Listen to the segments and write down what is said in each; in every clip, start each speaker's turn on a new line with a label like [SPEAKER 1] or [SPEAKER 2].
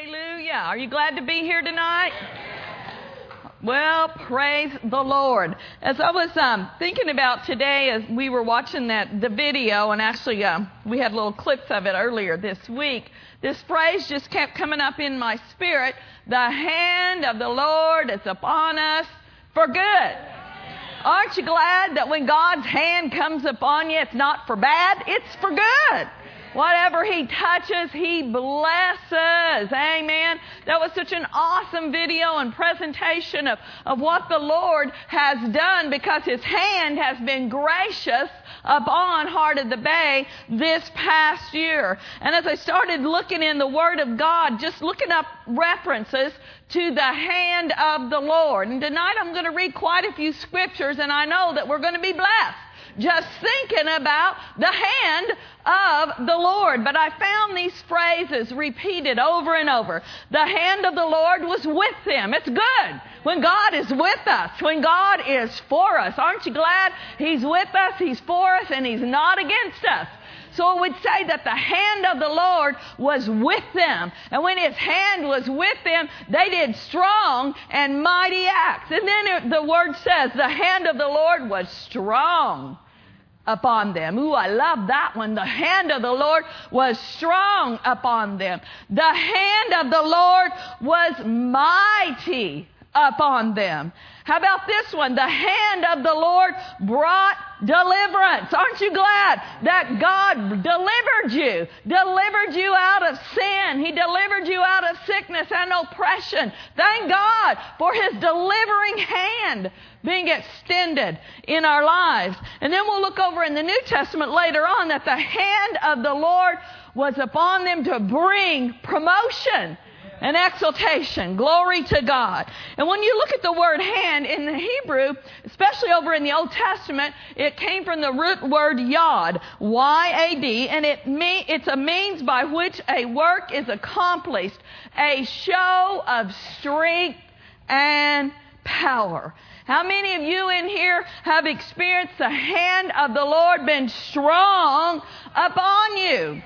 [SPEAKER 1] Hallelujah. Are you glad to be here tonight? Well, praise the Lord. As I was um, thinking about today, as we were watching that the video, and actually uh, we had little clips of it earlier this week, this phrase just kept coming up in my spirit. The hand of the Lord is upon us for good. Aren't you glad that when God's hand comes upon you, it's not for bad, it's for good? Whatever he touches, he blesses. Amen. That was such an awesome video and presentation of, of what the Lord has done because his hand has been gracious upon Heart of the Bay this past year. And as I started looking in the Word of God, just looking up references to the hand of the Lord. And tonight I'm going to read quite a few scriptures and I know that we're going to be blessed just thinking about the hand of the Lord. But I found these phrases repeated over and over. The hand of the Lord was with them. It's good when God is with us, when God is for us. Aren't you glad He's with us, He's for us, and He's not against us? So it would say that the hand of the Lord was with them. And when His hand was with them, they did strong and mighty acts. And then it, the word says the hand of the Lord was strong upon them. Ooh, I love that one. The hand of the Lord was strong upon them. The hand of the Lord was mighty upon them. How about this one? The hand of the Lord brought deliverance. Aren't you glad that God delivered you? Delivered you out of sin. He delivered you out of sickness and oppression. Thank God for His delivering hand being extended in our lives. And then we'll look over in the New Testament later on that the hand of the Lord was upon them to bring promotion and exaltation. Glory to God. And when you look at the word hand in the Hebrew, especially over in the Old Testament, it came from the root word yad, Y-A-D, and it mean, it's a means by which a work is accomplished, a show of strength and power. How many of you in here have experienced the hand of the Lord been strong upon you?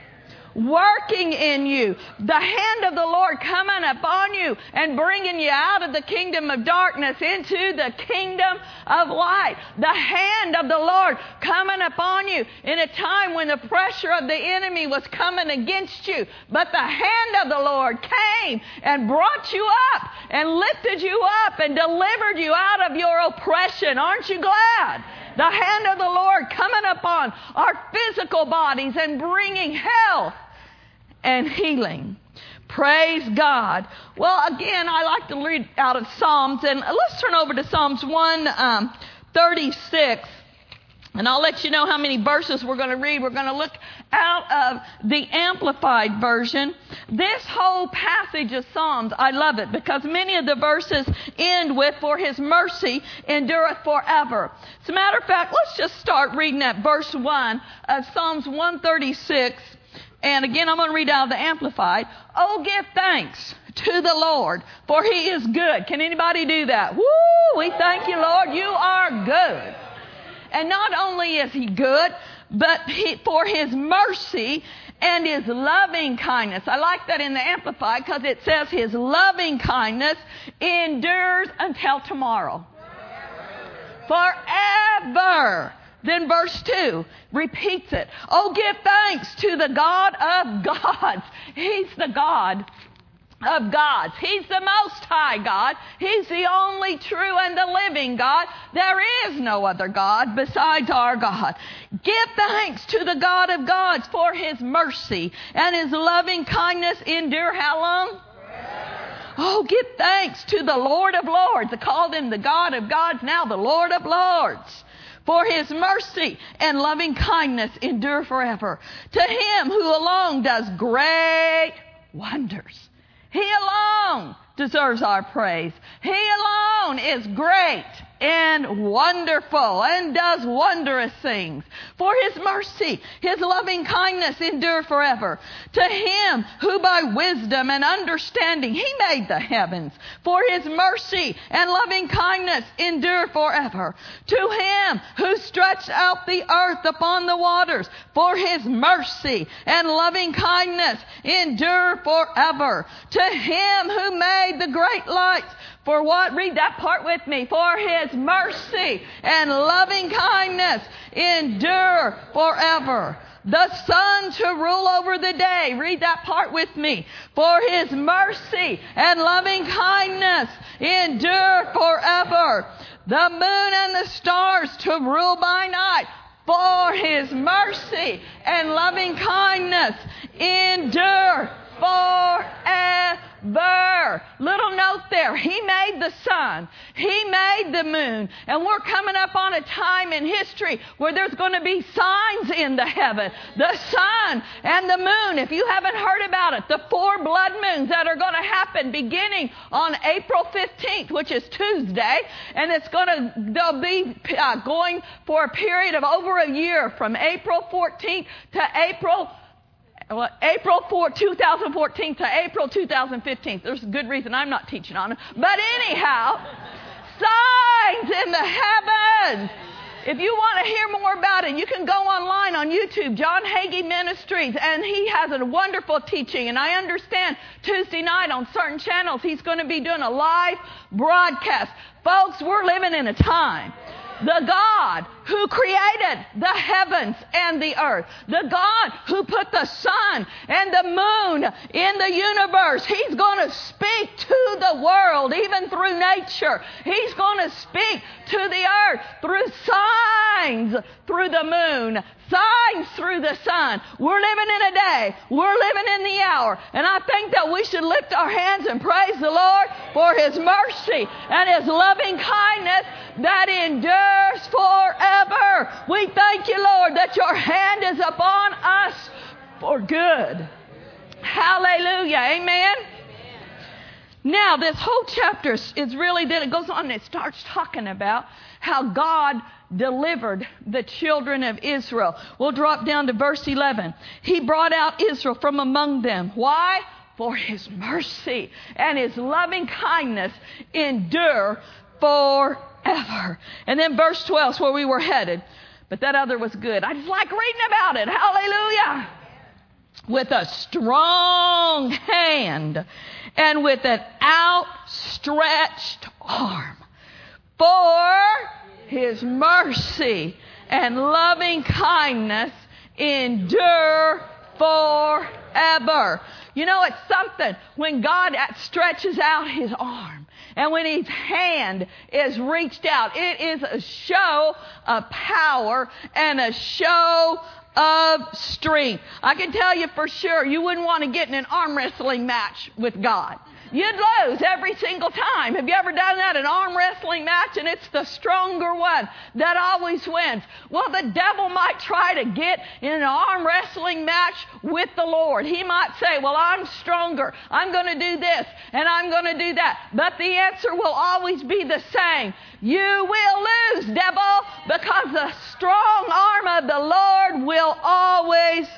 [SPEAKER 1] Working in you. The hand of the Lord coming upon you and bringing you out of the kingdom of darkness into the kingdom of light. The hand of the Lord coming upon you in a time when the pressure of the enemy was coming against you. But the hand of the Lord came and brought you up and lifted you up and delivered you out of your oppression. Aren't you glad? The hand of the Lord coming upon our physical bodies and bringing health and healing. Praise God. Well, again, I like to read out of Psalms, and let's turn over to Psalms 136. Um, and I'll let you know how many verses we're going to read. We're going to look out of the Amplified Version. This whole passage of Psalms, I love it because many of the verses end with, For His mercy endureth forever. As a matter of fact, let's just start reading at verse 1 of Psalms 136 and again, I'm going to read out of the Amplified. Oh, give thanks to the Lord, for He is good. Can anybody do that? Woo! We thank you, Lord. You are good. And not only is He good, but he, for His mercy and His loving kindness. I like that in the Amplified because it says His loving kindness endures until tomorrow. Forever. Then verse 2 repeats it. Oh, give thanks to the God of gods. He's the God of gods. He's the most high God. He's the only true and the living God. There is no other God besides our God. Give thanks to the God of gods for his mercy and his loving kindness endure how long? Oh, give thanks to the Lord of Lords. I call him the God of gods, now the Lord of Lords. For his mercy and loving kindness endure forever. To him who alone does great wonders. He alone deserves our praise. He alone is great and wonderful and does wondrous things. For his mercy, his loving kindness endure forever. To him who by wisdom and understanding he made the heavens. For his mercy and loving kindness endure forever. To him who stretched out the earth upon the waters. For his mercy and loving kindness endure forever. To him who made the great lights for what? Read that part with me. For his mercy and loving kindness endure forever. The sun to rule over the day. Read that part with me. For his mercy and loving kindness endure forever. The moon and the stars to rule by night. For his mercy and loving kindness endure forever. Little note there. He made the sun. He made the moon. And we're coming up on a time in history where there's going to be signs in the heaven. The sun and the moon. If you haven't heard about it, the four blood moons that are going to happen beginning on April 15th, which is Tuesday. And it's going to, they'll be uh, going for a period of over a year from April 14th to April well, April 4, 2014 to April 2015. There's a good reason I'm not teaching on it. But anyhow, signs in the heavens. If you want to hear more about it, you can go online on YouTube, John Hagee Ministries, and he has a wonderful teaching. And I understand Tuesday night on certain channels, he's going to be doing a live broadcast. Folks, we're living in a time the God who created the heavens and the earth, the God who put the sun and the moon in the universe, He's going to speak to the world, even through nature. He's going to speak to the earth through signs through the moon, signs through the sun. We're living in a day. We're living in the hour. And I think that we should lift our hands and praise the Lord for His mercy and His loving kindness that endures forever. We thank you, Lord, that your hand is upon us for good. Hallelujah. Amen. Now, this whole chapter is really, then it goes on and it starts talking about how God delivered the children of Israel. We'll drop down to verse 11. He brought out Israel from among them. Why? For his mercy and his loving kindness endure forever. And then verse 12 is where we were headed. But that other was good. I just like reading about it. Hallelujah. With a strong hand and with an outstretched arm. For his mercy and loving kindness endure forever. You know, it's something when God stretches out his arm and when his hand is reached out. It is a show of power and a show of strength. I can tell you for sure, you wouldn't want to get in an arm wrestling match with God. You'd lose every single time. Have you ever done that? An arm wrestling match and it's the stronger one that always wins. Well, the devil might try to get in an arm wrestling match with the Lord. He might say, well, I'm stronger. I'm going to do this and I'm going to do that. But the answer will always be the same. You will lose, devil, because the strong arm of the Lord will always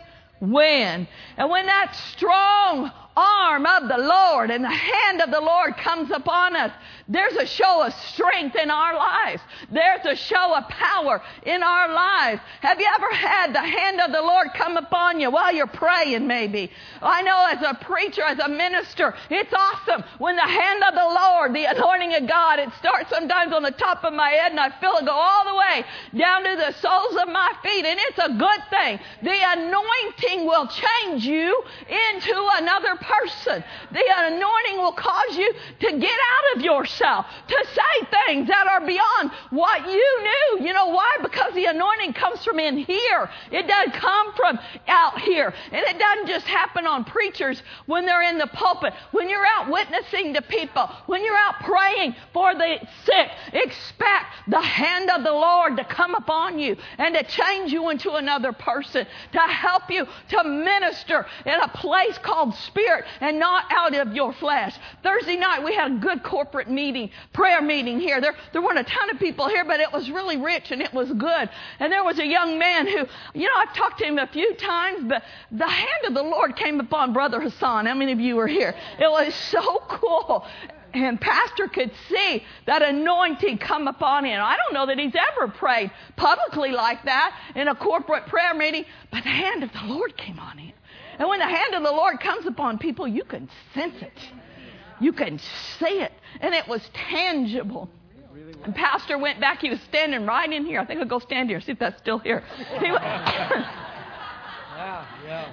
[SPEAKER 1] win. And when that strong arm of the Lord and the hand of the Lord comes upon us, there's a show of strength in our lives. There's a show of power in our lives. Have you ever had the hand of the Lord come upon you while you're praying, maybe? I know as a preacher, as a minister, it's awesome when the hand of the Lord, the anointing of God, it starts sometimes on the top of my head and I feel it go all the way down to the soles of my feet. And it's a good thing. The anointing will change you into another person. The anointing will cause you to get out of yourself to say things that are beyond what you knew. You know why? Because the anointing comes from in here. It doesn't come from out here. And it doesn't just happen on preachers when they're in the pulpit. When you're out witnessing to people, when you're out praying for the sick, expect the hand of the Lord to come upon you and to change you into another person, to help you to minister in a place called spirit spirit and not out of your flesh. Thursday night we had a good corporate meeting, prayer meeting here. There, there weren't a ton of people here, but it was really rich and it was good. And there was a young man who, you know, I've talked to him a few times, but the hand of the Lord came upon Brother Hassan. How many of you were here? It was so cool and pastor could see that anointing come upon him. I don't know that he's ever prayed publicly like that in a corporate prayer meeting, but the hand of the Lord came on him. And when the hand of the Lord comes upon people, you can sense it. You can see it. And it was tangible. And Pastor went back. He was standing right in here. I think I'll go stand here, see if that's still here. He was,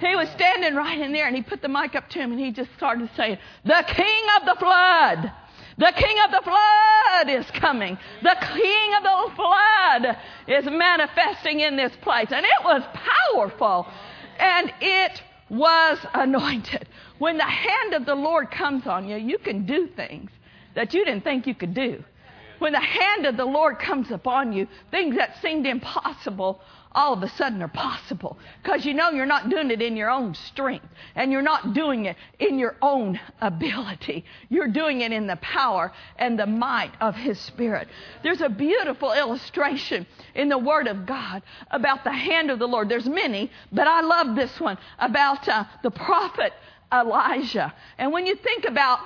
[SPEAKER 1] he was standing right in there and he put the mic up to him and he just started saying, The King of the Flood. The King of the Flood is coming. The King of the Flood is manifesting in this place. And it was powerful. And it was anointed. When the hand of the Lord comes on you, you can do things that you didn't think you could do. When the hand of the Lord comes upon you, things that seemed impossible all of a sudden are possible because you know you're not doing it in your own strength and you're not doing it in your own ability. You're doing it in the power and the might of His Spirit. There's a beautiful illustration in the Word of God about the hand of the Lord. There's many, but I love this one about uh, the prophet Elijah. And when you think about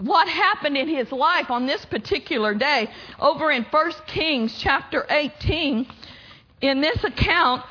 [SPEAKER 1] what happened in his life on this particular day over in 1 Kings chapter 18 in this account,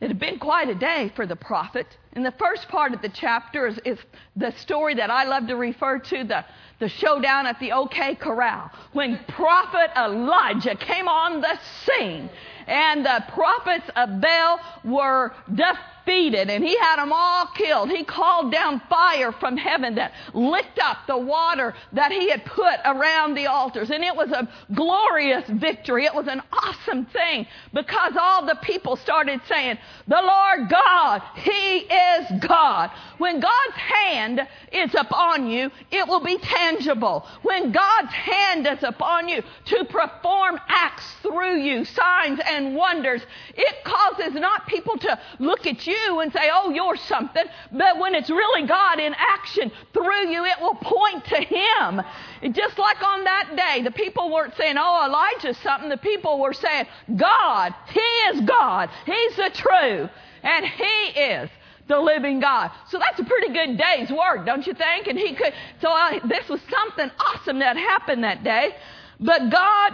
[SPEAKER 1] it had been quite a day for the prophet. In the first part of the chapter is, is, the story that I love to refer to, the, the showdown at the OK Corral, when prophet Elijah came on the scene and the prophets of Baal were defeated defeated and he had them all killed. He called down fire from heaven that licked up the water that he had put around the altars. And it was a glorious victory. It was an awesome thing because all the people started saying, The Lord God, He is God. When God's hand is upon you, it will be tangible. When God's hand is upon you to perform acts through you, signs and wonders, it causes not people to look at you you and say, oh, you're something. But when it's really God in action through you, it will point to Him. Just like on that day, the people weren't saying, oh, Elijah's something. The people were saying, God, He is God. He's the true. And He is the living God. So that's a pretty good day's work, don't you think? And he could, so I, this was something awesome that happened that day. But God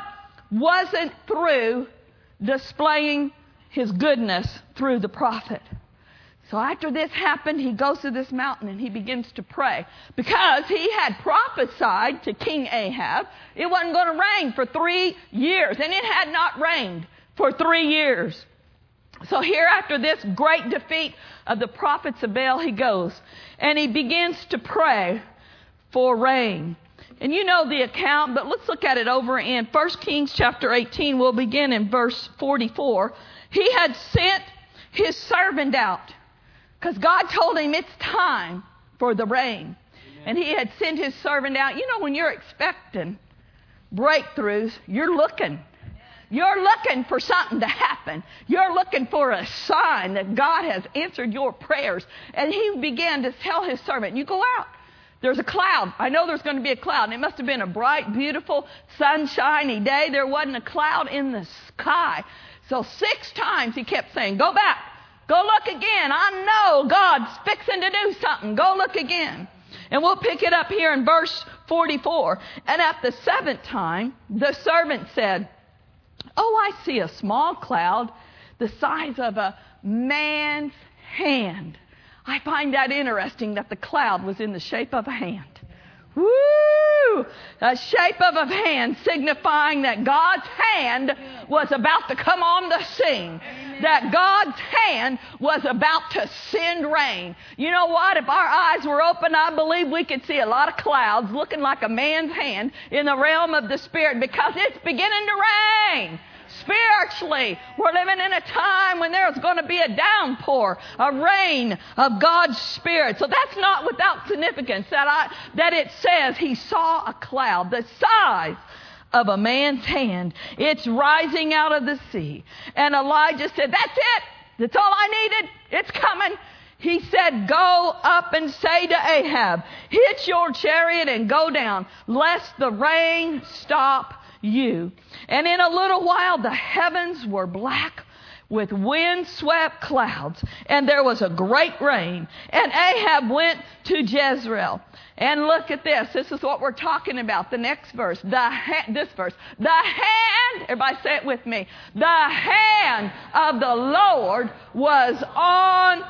[SPEAKER 1] wasn't through displaying his goodness through the prophet. So after this happened, he goes to this mountain and he begins to pray because he had prophesied to King Ahab it wasn't going to rain for three years, and it had not rained for three years. So here, after this great defeat of the prophets of Baal, he goes and he begins to pray for rain. And you know the account, but let's look at it over in 1 Kings chapter 18. We'll begin in verse 44. He had sent his servant out because God told him it's time for the rain. And he had sent his servant out. You know, when you're expecting breakthroughs, you're looking. You're looking for something to happen. You're looking for a sign that God has answered your prayers. And he began to tell his servant, You go out. There's a cloud. I know there's going to be a cloud. And it must have been a bright, beautiful, sunshiny day. There wasn't a cloud in the sky. So six times he kept saying, Go back. Go look again. I know God's fixing to do something. Go look again. And we'll pick it up here in verse 44. And at the seventh time, the servant said, Oh, I see a small cloud the size of a man's hand. I find that interesting that the cloud was in the shape of a hand. Woo! A shape of a hand signifying that God's hand was about to come on the scene. That God's hand was about to send rain. You know what? If our eyes were open, I believe we could see a lot of clouds looking like a man's hand in the realm of the Spirit because it's beginning to rain spiritually. We're living in a time when there's going to be a downpour, a rain of God's Spirit. So that's not without significance that, I, that it says he saw a cloud the size of a man's hand. It's rising out of the sea. And Elijah said, That's it. That's all I needed. It's coming. he said, Go up and say to Ahab, Hitch your chariot and go down, lest the rain stop you. And in a little while the heavens were black with wind-swept clouds, and there was a great rain. And Ahab went to Jezreel. And look at this. This is what we're talking about. The next verse. The ha- this verse. The hand, everybody say it with me. The hand of the Lord was on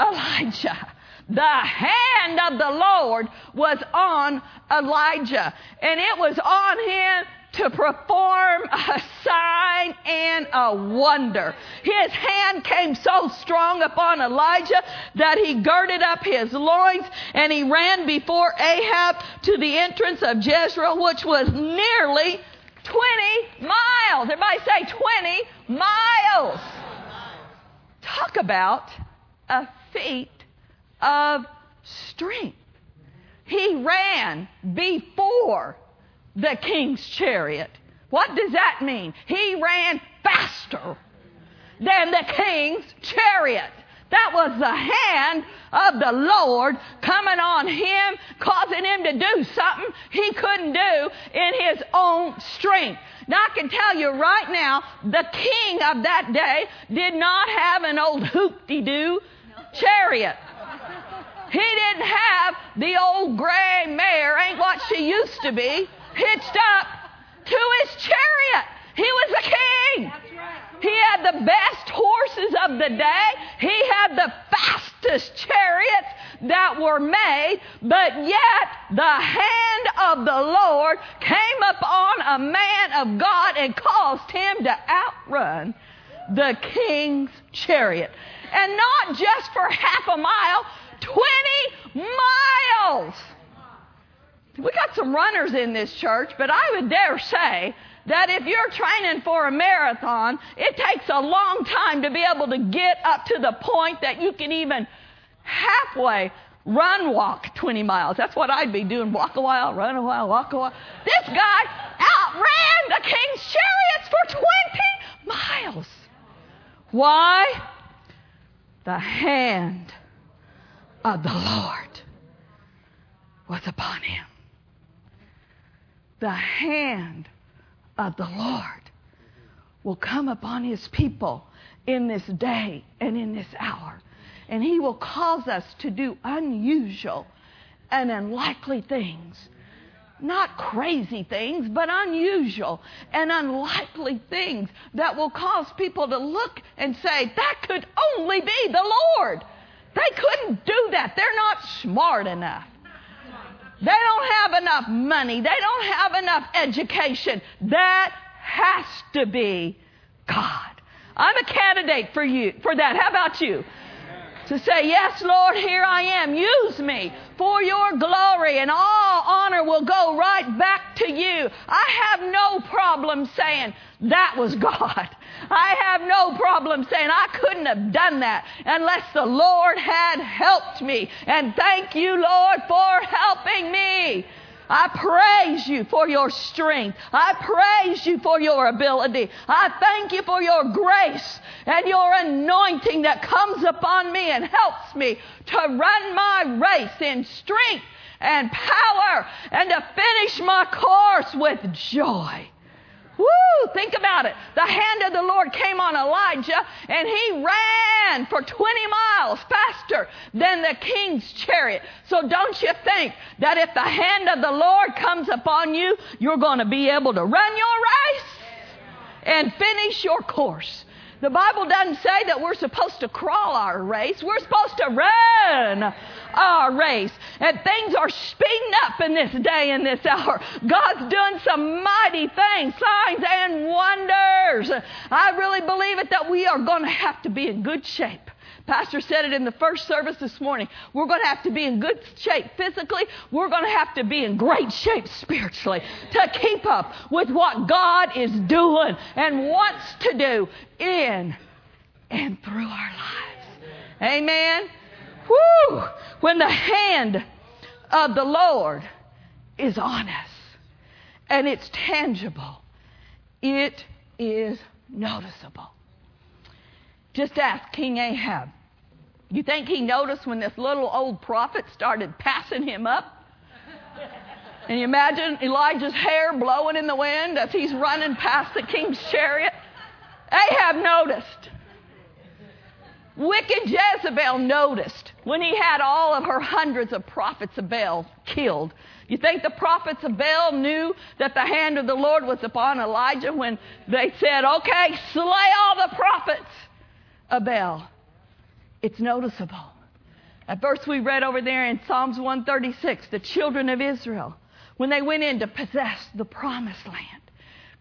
[SPEAKER 1] Elijah. The hand of the Lord was on Elijah. And it was on him to perform a sign and a wonder. His hand came so strong upon Elijah that he girded up his loins and he ran before Ahab to the entrance of Jezreel, which was nearly 20 miles. Everybody say 20 miles. Talk about a feat of strength. He ran before the king's chariot. What does that mean? He ran faster than the king's chariot. That was the hand of the Lord coming on him, causing him to do something he couldn't do in his own strength. Now I can tell you right now, the king of that day did not have an old hoop-de-doo chariot. He didn't have the old gray mare, ain't what she used to be hitched up to his chariot. He was a king. He had the best horses of the day. He had the fastest chariots that were made, but yet the hand of the Lord came upon a man of God and caused him to outrun the king's chariot. And not just for half a mile, 20 miles. We got some runners in this church, but I would dare say that if you're training for a marathon, it takes a long time to be able to get up to the point that you can even halfway run walk 20 miles. That's what I'd be doing. Walk a while, run a while, walk a while. This guy outran the king's chariots for 20 miles. Why? The hand of the Lord was upon him the hand of the Lord will come upon his people in this day and in this hour. And he will cause us to do unusual and unlikely things. Not crazy things, but unusual and unlikely things that will cause people to look and say, that could only be the Lord. They couldn't do that. They're not smart enough. They don't have enough money. They don't have enough education. That has to be God. I'm a candidate for you, for that. How about you? To say, yes, Lord, here I am. Use me for your glory and all honor will go right back to you. I have no problem saying that was God. I have no problem saying I couldn't have done that unless the Lord had helped me. And thank you, Lord, for helping me. I praise you for your strength. I praise you for your ability. I thank you for your grace and your anointing that comes upon me and helps me to run my race in strength and power and to finish my course with joy. Woo! Think about it. The hand of the Lord came on Elijah and he ran for 20 miles faster than the king's chariot. So don't you think that if the hand of the Lord comes upon you, you're going to be able to run your race and finish your course. The Bible doesn't say that we're supposed to crawl our race. We're supposed to run our race. And things are speeding up in this day and this hour. God's doing some mighty things, signs and wonders. I really believe it that we are going to have to be in good shape. Pastor said it in the first service this morning. We're going to have to be in good shape physically. We're going to have to be in great shape spiritually to keep up with what God is doing and wants to do in and through our lives. Amen. Woo! When the hand of the Lord is on us and it's tangible, it is noticeable. Just ask King Ahab You think he noticed when this little old prophet started passing him up? And you imagine Elijah's hair blowing in the wind as he's running past the king's chariot? Ahab noticed. Wicked Jezebel noticed when he had all of her hundreds of prophets of Baal killed. You think the prophets of Baal knew that the hand of the Lord was upon Elijah when they said, okay, slay all the prophets of Baal. It's noticeable. That verse we read over there in Psalms 136, the children of Israel, when they went in to possess the promised land,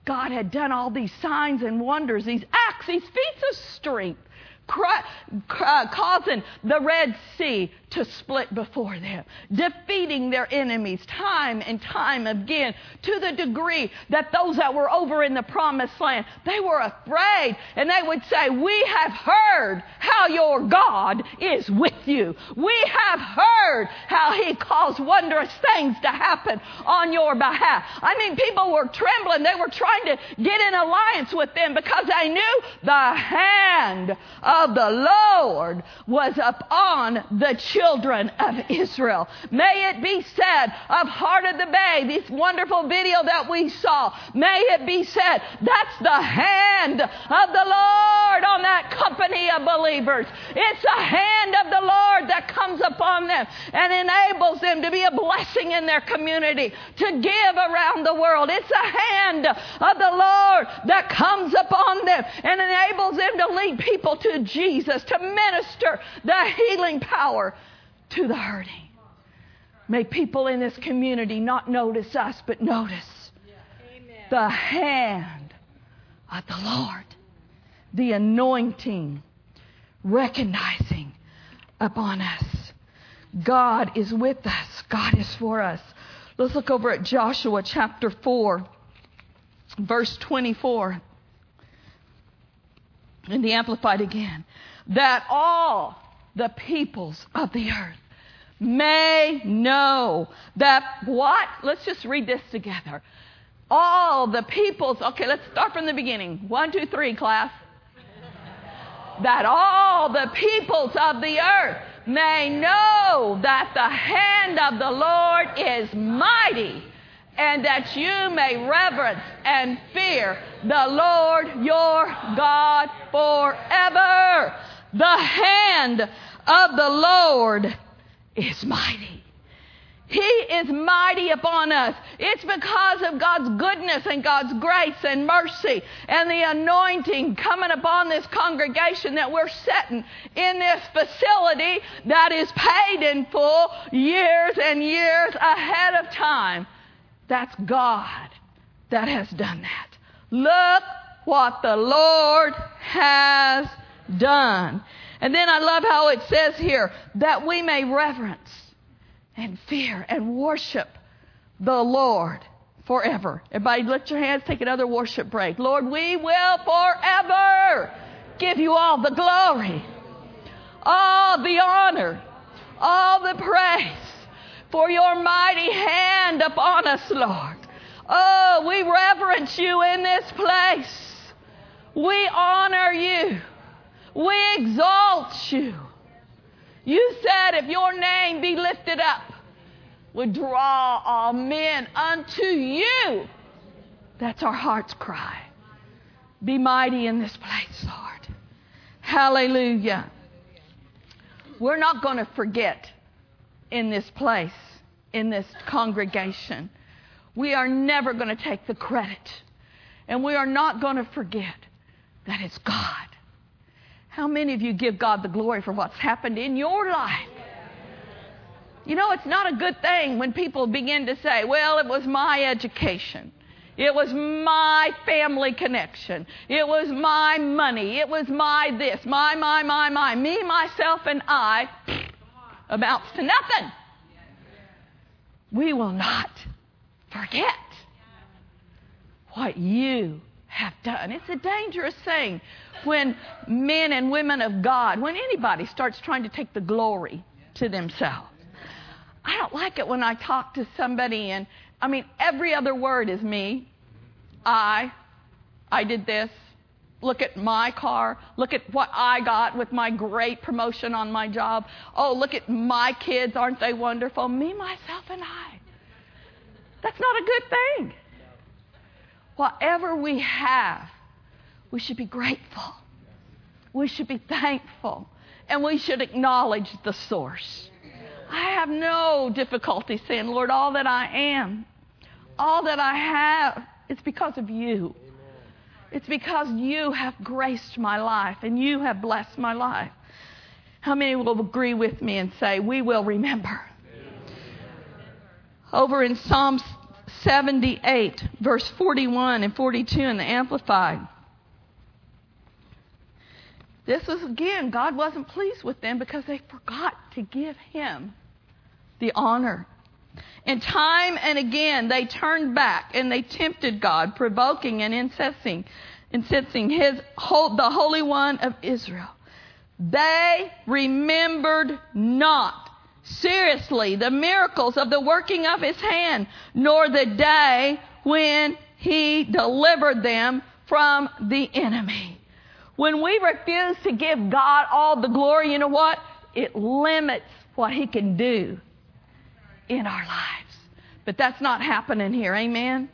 [SPEAKER 1] God had done all these signs and wonders, these acts, these feats of strength uh, causing the Red Sea to split before them, defeating their enemies time and time again to the degree that those that were over in the promised land, they were afraid and they would say, we have heard how your God is with you. We have heard how he caused wondrous things to happen on your behalf. I mean, people were trembling. They were trying to get in alliance with them because they knew the hand of the Lord was upon the children of Israel. May it be said of Heart of the Bay, this wonderful video that we saw, may it be said that's the hand of the Lord on that company of believers. It's the hand of the Lord that comes upon them and enables them to be a blessing in their community, to give around the world. It's the hand of the Lord that comes upon them and enables them to lead people to Jesus, to minister the healing power to the hurting. May people in this community not notice us, but notice the hand of the Lord, the anointing, recognizing upon us. God is with us, God is for us. Let's look over at Joshua chapter 4, verse 24. In the Amplified again. That all the peoples of the earth may know that what? Let's just read this together. All the peoples, okay, let's start from the beginning. One, two, three, class. That all the peoples of the earth may know that the hand of the Lord is mighty and that you may reverence and fear the Lord your God forever. The hand of the Lord is mighty. He is mighty upon us. It's because of God's goodness and God's grace and mercy and the anointing coming upon this congregation that we're setting in this facility that is paid in full years and years ahead of time. That's God that has done that. Look what the Lord has done. And then I love how it says here that we may reverence and fear and worship the Lord forever. Everybody, lift your hands, take another worship break. Lord, we will forever give you all the glory, all the honor, all the praise for your mighty hand upon us, Lord. Oh, we reverence you in this place. We honor you. We exalt you. You said, if your name be lifted up, would draw all men unto you. That's our heart's cry. Be mighty in this place, Lord. Hallelujah. We're not going to forget in this place, in this congregation. We are never going to take the credit. And we are not going to forget that it's God how many of you give God the glory for what's happened in your life? You know, it's not a good thing when people begin to say, well, it was my education. It was my family connection. It was my money. It was my this, my, my, my, my. Me, myself, and I amounts to nothing. We will not forget what you have done. It's a dangerous thing when men and women of God, when anybody starts trying to take the glory to themselves. I don't like it when I talk to somebody and, I mean, every other word is me. I, I did this, Look at my car. Look at what I got with my great promotion on my job. Oh, look at my kids. Aren't they wonderful? Me, myself, and I. That's not a good thing. Whatever we have, we should be grateful. We should be thankful. And we should acknowledge the source. I have no difficulty saying, Lord, all that I am, all that I have, it's because of you. It's because you have graced my life and you have blessed my life. How many will agree with me and say, We will remember? Over in Psalms 78, verse 41 and 42 in the Amplified. This was again, God wasn't pleased with them because they forgot to give Him the honor. And time and again they turned back and they tempted God, provoking and incensing, incensing his the Holy One of Israel. They remembered not seriously the miracles of the working of his hand, nor the day when he delivered them from the enemy. When we refuse to give God all the glory, you know what? It limits what he can do in our lives. But that's not happening here. Amen?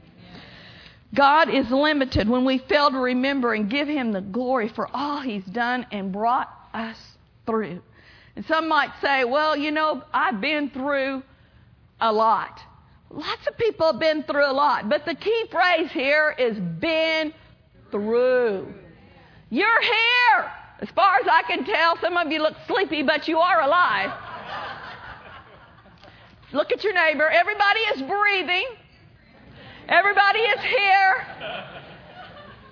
[SPEAKER 1] God is limited when we fail to remember and give him the glory for all he's done and brought us through. Some might say, well, you know, I've been through a lot. Lots of people have been through a lot. But the key phrase here is been through. You're here. As far as I can tell, some of you look sleepy, but you are alive. Look at your neighbor. Everybody is breathing. Everybody is here.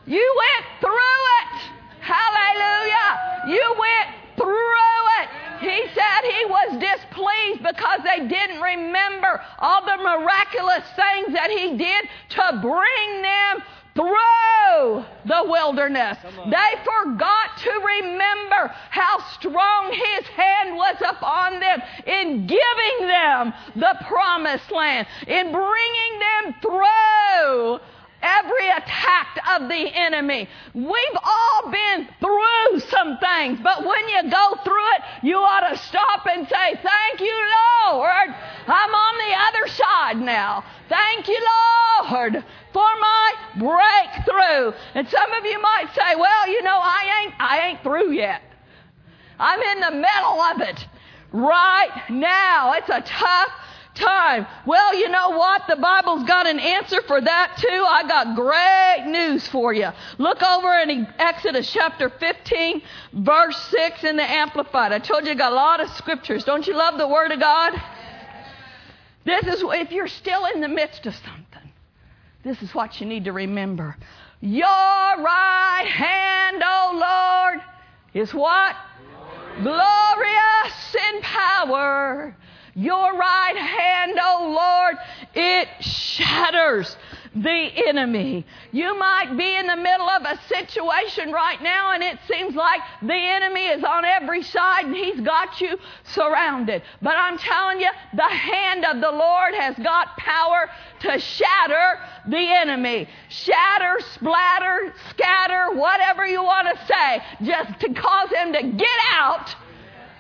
[SPEAKER 1] You went through it. Hallelujah. You went through it. He said he was displeased because they didn't remember all the miraculous things that he did to bring them through the wilderness. They forgot to remember how strong His hand was upon them in giving them the promised land, in bringing them through every attack of the enemy. We've all been through some things, but when you go through it, you ought to stop and say, Thank you, Lord. I'm on the other side now. Thank you, Lord, for my breakthrough. And some of you might say, Well, you know, I ain't I ain't through yet. I'm in the middle of it right now. It's a tough time. Well, you know what? The Bible's got an answer for that too. I got great news for you. Look over in Exodus chapter 15, verse 6 in the Amplified. I told you I got a lot of scriptures. Don't you love the Word of God? This is, if you're still in the midst of something, this is what you need to remember. Your right hand, O Lord, is what? Glorious in power your right hand, oh Lord, it shatters the enemy. You might be in the middle of a situation right now and it seems like the enemy is on every side and he's got you surrounded. But I'm telling you, the hand of the Lord has got power to shatter the enemy. Shatter, splatter, scatter, whatever you want to say, just to cause him to get out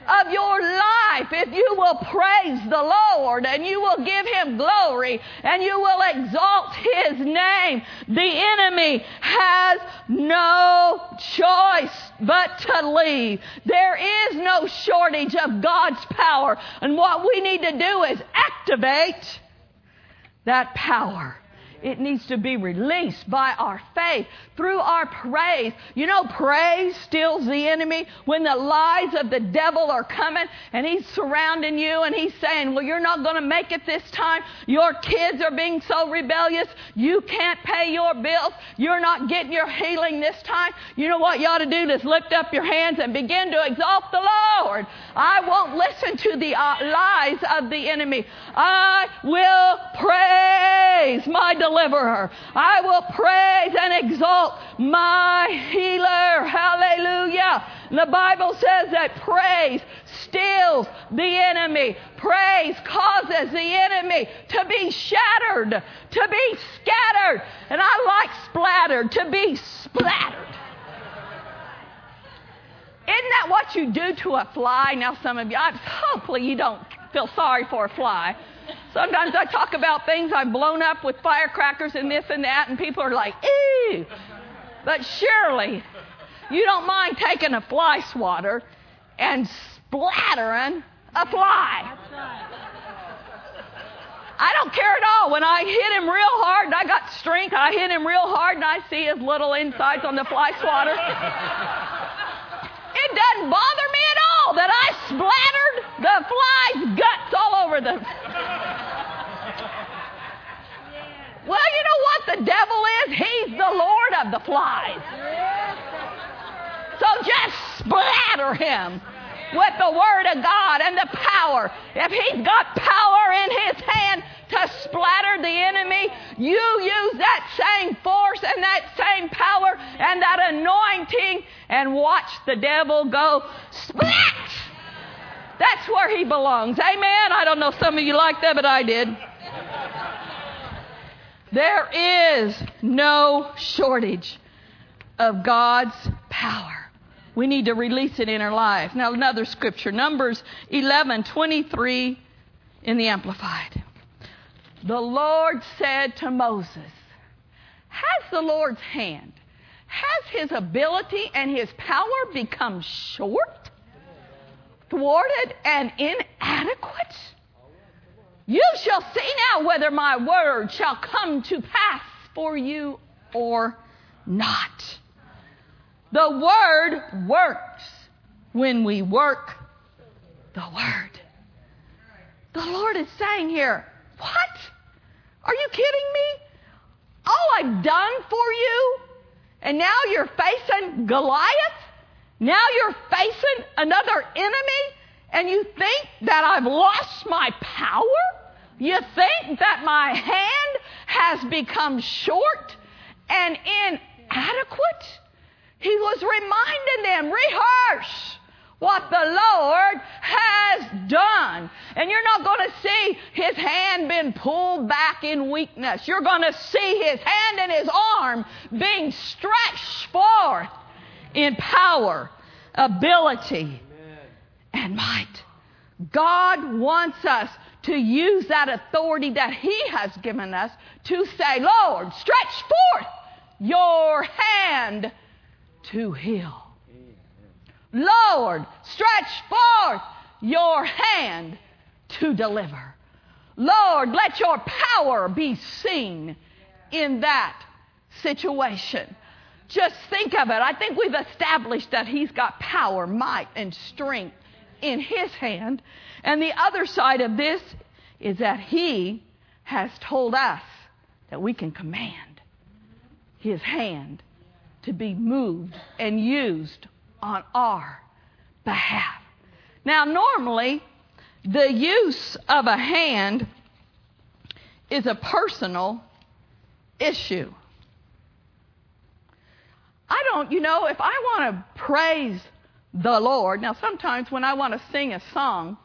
[SPEAKER 1] of your life if you will praise the Lord and you will give Him glory and you will exalt His name. The enemy has no choice but to leave. There is no shortage of God's power. And what we need to do is activate that power. It needs to be released by our faith through our praise. You know, praise stills the enemy when the lies of the devil are coming and he's surrounding you and he's saying, Well, you're not going to make it this time. Your kids are being so rebellious. You can't pay your bills. You're not getting your healing this time. You know what you ought to do? Just lift up your hands and begin to exalt the Lord. I won't listen to the uh, lies of the enemy. I will praise my deliverer. I will praise and exalt my healer. Hallelujah. The Bible says that praise stills the enemy. Praise causes the enemy to be shattered, to be scattered. And I like splattered, to be splattered. Isn't that what you do to a fly? Now, some of you, I, hopefully, you don't feel sorry for a fly. Sometimes I talk about things I've blown up with firecrackers and this and that, and people are like, ew. But surely, you don't mind taking a fly swatter and splattering a fly. I don't care at all. When I hit him real hard and I got strength, I hit him real hard and I see his little insides on the fly swatter. It doesn't bother me at all that I splattered the fly's guts all over the. Well, you know what the devil is? He's the Lord of the flies. So just splatter him with the Word of God and the power. If He's got power in His hand to splatter the enemy, you use that same force and that same power and that anointing and watch the devil go splat. That's where he belongs. Amen. I don't know some of you like that, but I did. There is no shortage of God's power. We need to release it in our lives. Now, another scripture, Numbers 11 23 in the Amplified. The Lord said to Moses, Has the Lord's hand, has his ability and his power become short, thwarted, and inadequate? You shall see now whether my word shall come to pass for you or not. The Word works when we work the Word. The Lord is saying here, What? Are you kidding me? All I've done for you, and now you're facing Goliath? Now you're facing another enemy, and you think that I've lost my power? You think that my hand has become short and inadequate? Was reminding them, rehearse what the Lord has done. And you're not going to see his hand being pulled back in weakness. You're going to see his hand and his arm being stretched forth in power, ability, and might. God wants us to use that authority that he has given us to say, Lord, stretch forth your hand to heal. Lord, stretch forth your hand to deliver. Lord, let your power be seen in that situation. Just think of it. I think we've established that He's got power, might, and strength in His hand. And the other side of this is that He has told us that we can command His hand to be moved and used on our behalf. Now, normally, the use of a hand is a personal issue. I don't, you know, if I want to praise the Lord, now sometimes when I want to sing a song,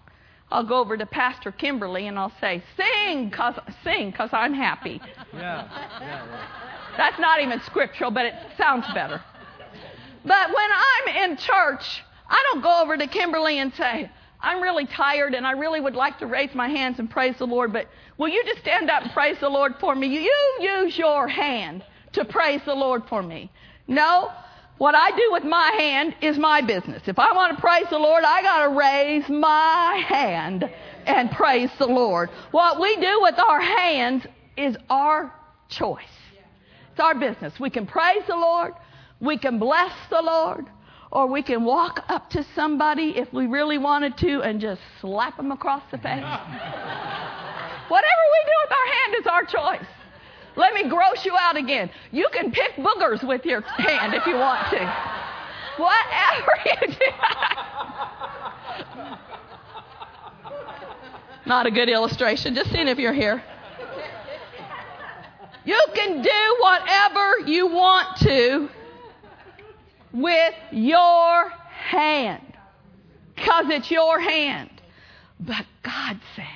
[SPEAKER 1] I'll go over to Pastor Kimberly and I'll say, "Sing, cause sing, cause I'm happy." Yeah. yeah, yeah. That's not even scriptural, but it sounds better. But when I'm in church, I don't go over to Kimberly and say, I'm really tired and I really would like to raise my hands and praise the Lord, but will you just stand up and praise the Lord for me? You use your hand to praise the Lord for me. No, what I do with my hand is my business. If I want to praise the Lord, I got to raise my hand and praise the Lord. What we do with our hands is our choice. It's our business. We can praise the Lord, we can bless the Lord, or we can walk up to somebody if we really wanted to and just slap them across the face. Whatever we do with our hand is our choice. Let me gross you out again. You can pick boogers with your hand if you want to. Whatever you do. Not a good illustration. Just seeing if you're here. You can do whatever you want to with your hand because it's your hand. But God said,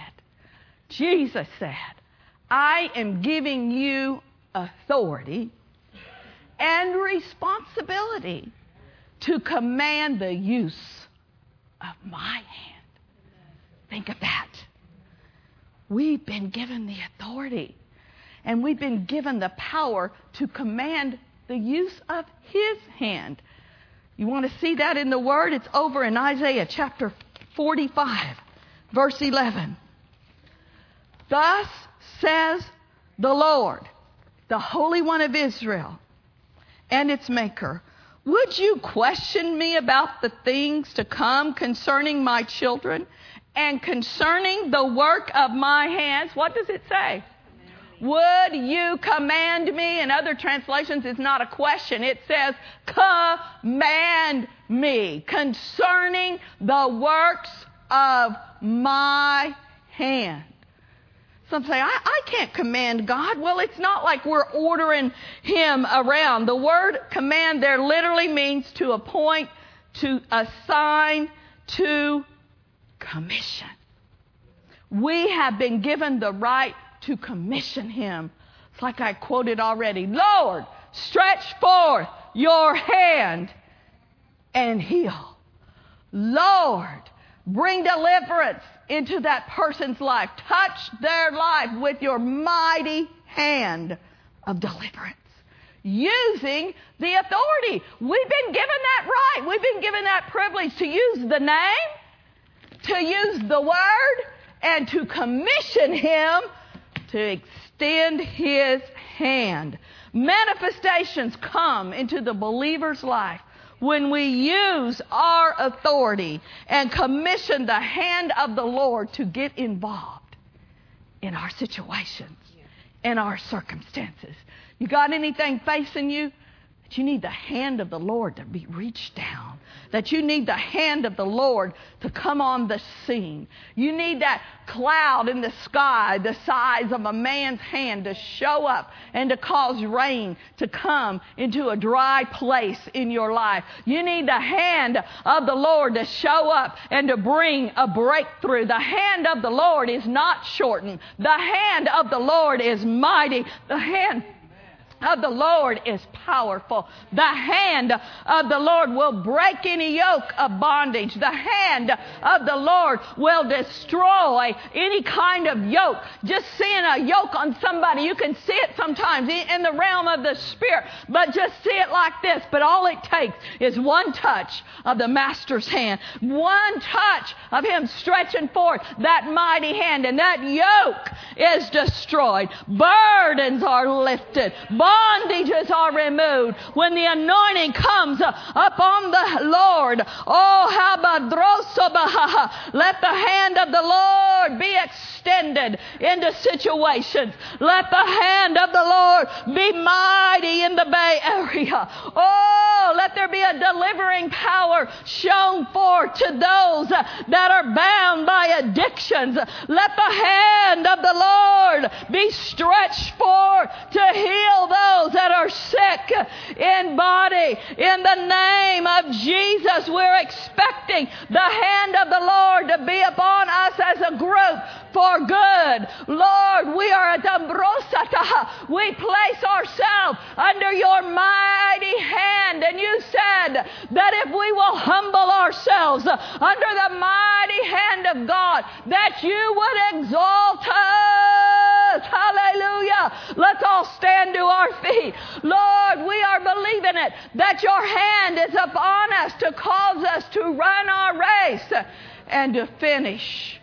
[SPEAKER 1] Jesus said, I am giving you authority and responsibility to command the use of my hand. Think of that. We've been given the authority and we've been given the power to command the use of His hand. You want to see that in the Word? It's over in Isaiah chapter 45, verse 11. Thus says the Lord, the Holy One of Israel, and its Maker. Would you question me about the things to come concerning my children and concerning the work of my hands? What does it say? Would you command me? In other translations, it's not a question. It says, command me concerning the works of my hand. Some say, I, I can't command God. Well, it's not like we're ordering Him around. The word command there literally means to appoint, to assign, to commission. We have been given the right to commission Him. It's like I quoted already. Lord, stretch forth your hand and heal. Lord, bring deliverance into that person's life. Touch their life with your mighty hand of deliverance. Using the authority. We've been given that right. We've been given that privilege to use the name, to use the word, and to commission Him to extend His hand. Manifestations come into the believer's life when we use our authority and commission the hand of the Lord to get involved in our situations, in our circumstances. You got anything facing you? that you need the hand of the Lord to be reached down, that you need the hand of the Lord to come on the scene. You need that cloud in the sky the size of a man's hand to show up and to cause rain to come into a dry place in your life. You need the hand of the Lord to show up and to bring a breakthrough. The hand of the Lord is not shortened. The hand of the Lord is mighty. The hand of the Lord is powerful. The hand of the Lord will break any yoke of bondage. The hand of the Lord will destroy any kind of yoke. Just seeing a yoke on somebody, you can see it sometimes in the realm of the spirit, but just see it like this. But all it takes is one touch of the Master's hand, one touch of Him stretching forth that mighty hand, and that yoke is destroyed. Burdens are lifted bondages are removed, when the anointing comes upon the Lord, oh, let the hand of the Lord be extended into situations. Let the hand of the Lord be mighty in the Bay Area. Oh, let there be a delivering power shown forth to those that are bound by addictions. Let the hand of the Lord be stretched forth to heal those that are sick in body. In the name of Jesus, we're expecting the hand of the Lord to be upon us as a group for good. Lord, we are at Ambrosata. We place ourselves under your mighty hand. And you said that if we will humble ourselves under the mighty hand of God, that you would exalt us. Hallelujah. Let's all stand to our feet. Lord, we are believing it that your hand is upon us to cause us to run our race and to finish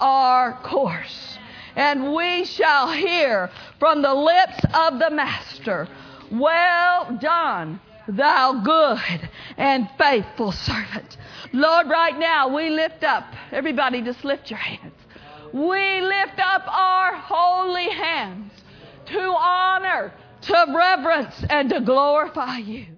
[SPEAKER 1] our course. And we shall hear from the lips of the Master, Well done, thou good and faithful servant. Lord, right now we lift up, everybody just lift your hands. We lift up our holy hands to honor, to reverence, and to glorify you.